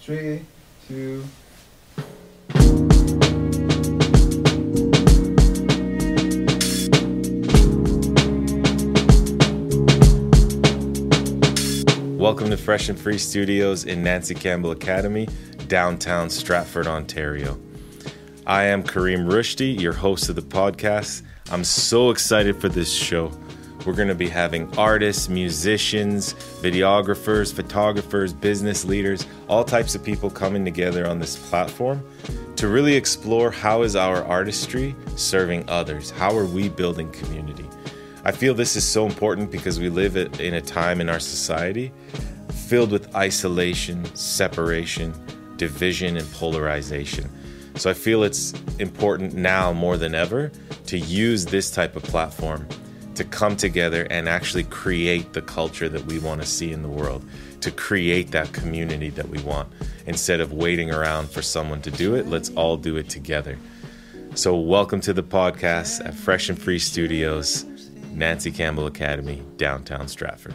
Three, two. Welcome to Fresh and Free Studios in Nancy Campbell Academy, downtown Stratford, Ontario. I am Kareem Rushdie, your host of the podcast. I'm so excited for this show. We're going to be having artists, musicians, videographers, photographers, business leaders, all types of people coming together on this platform to really explore how is our artistry serving others? How are we building community? I feel this is so important because we live in a time in our society filled with isolation, separation, division, and polarization. So I feel it's important now more than ever to use this type of platform to come together and actually create the culture that we want to see in the world, to create that community that we want. Instead of waiting around for someone to do it, let's all do it together. So, welcome to the podcast at Fresh and Free Studios, Nancy Campbell Academy, downtown Stratford.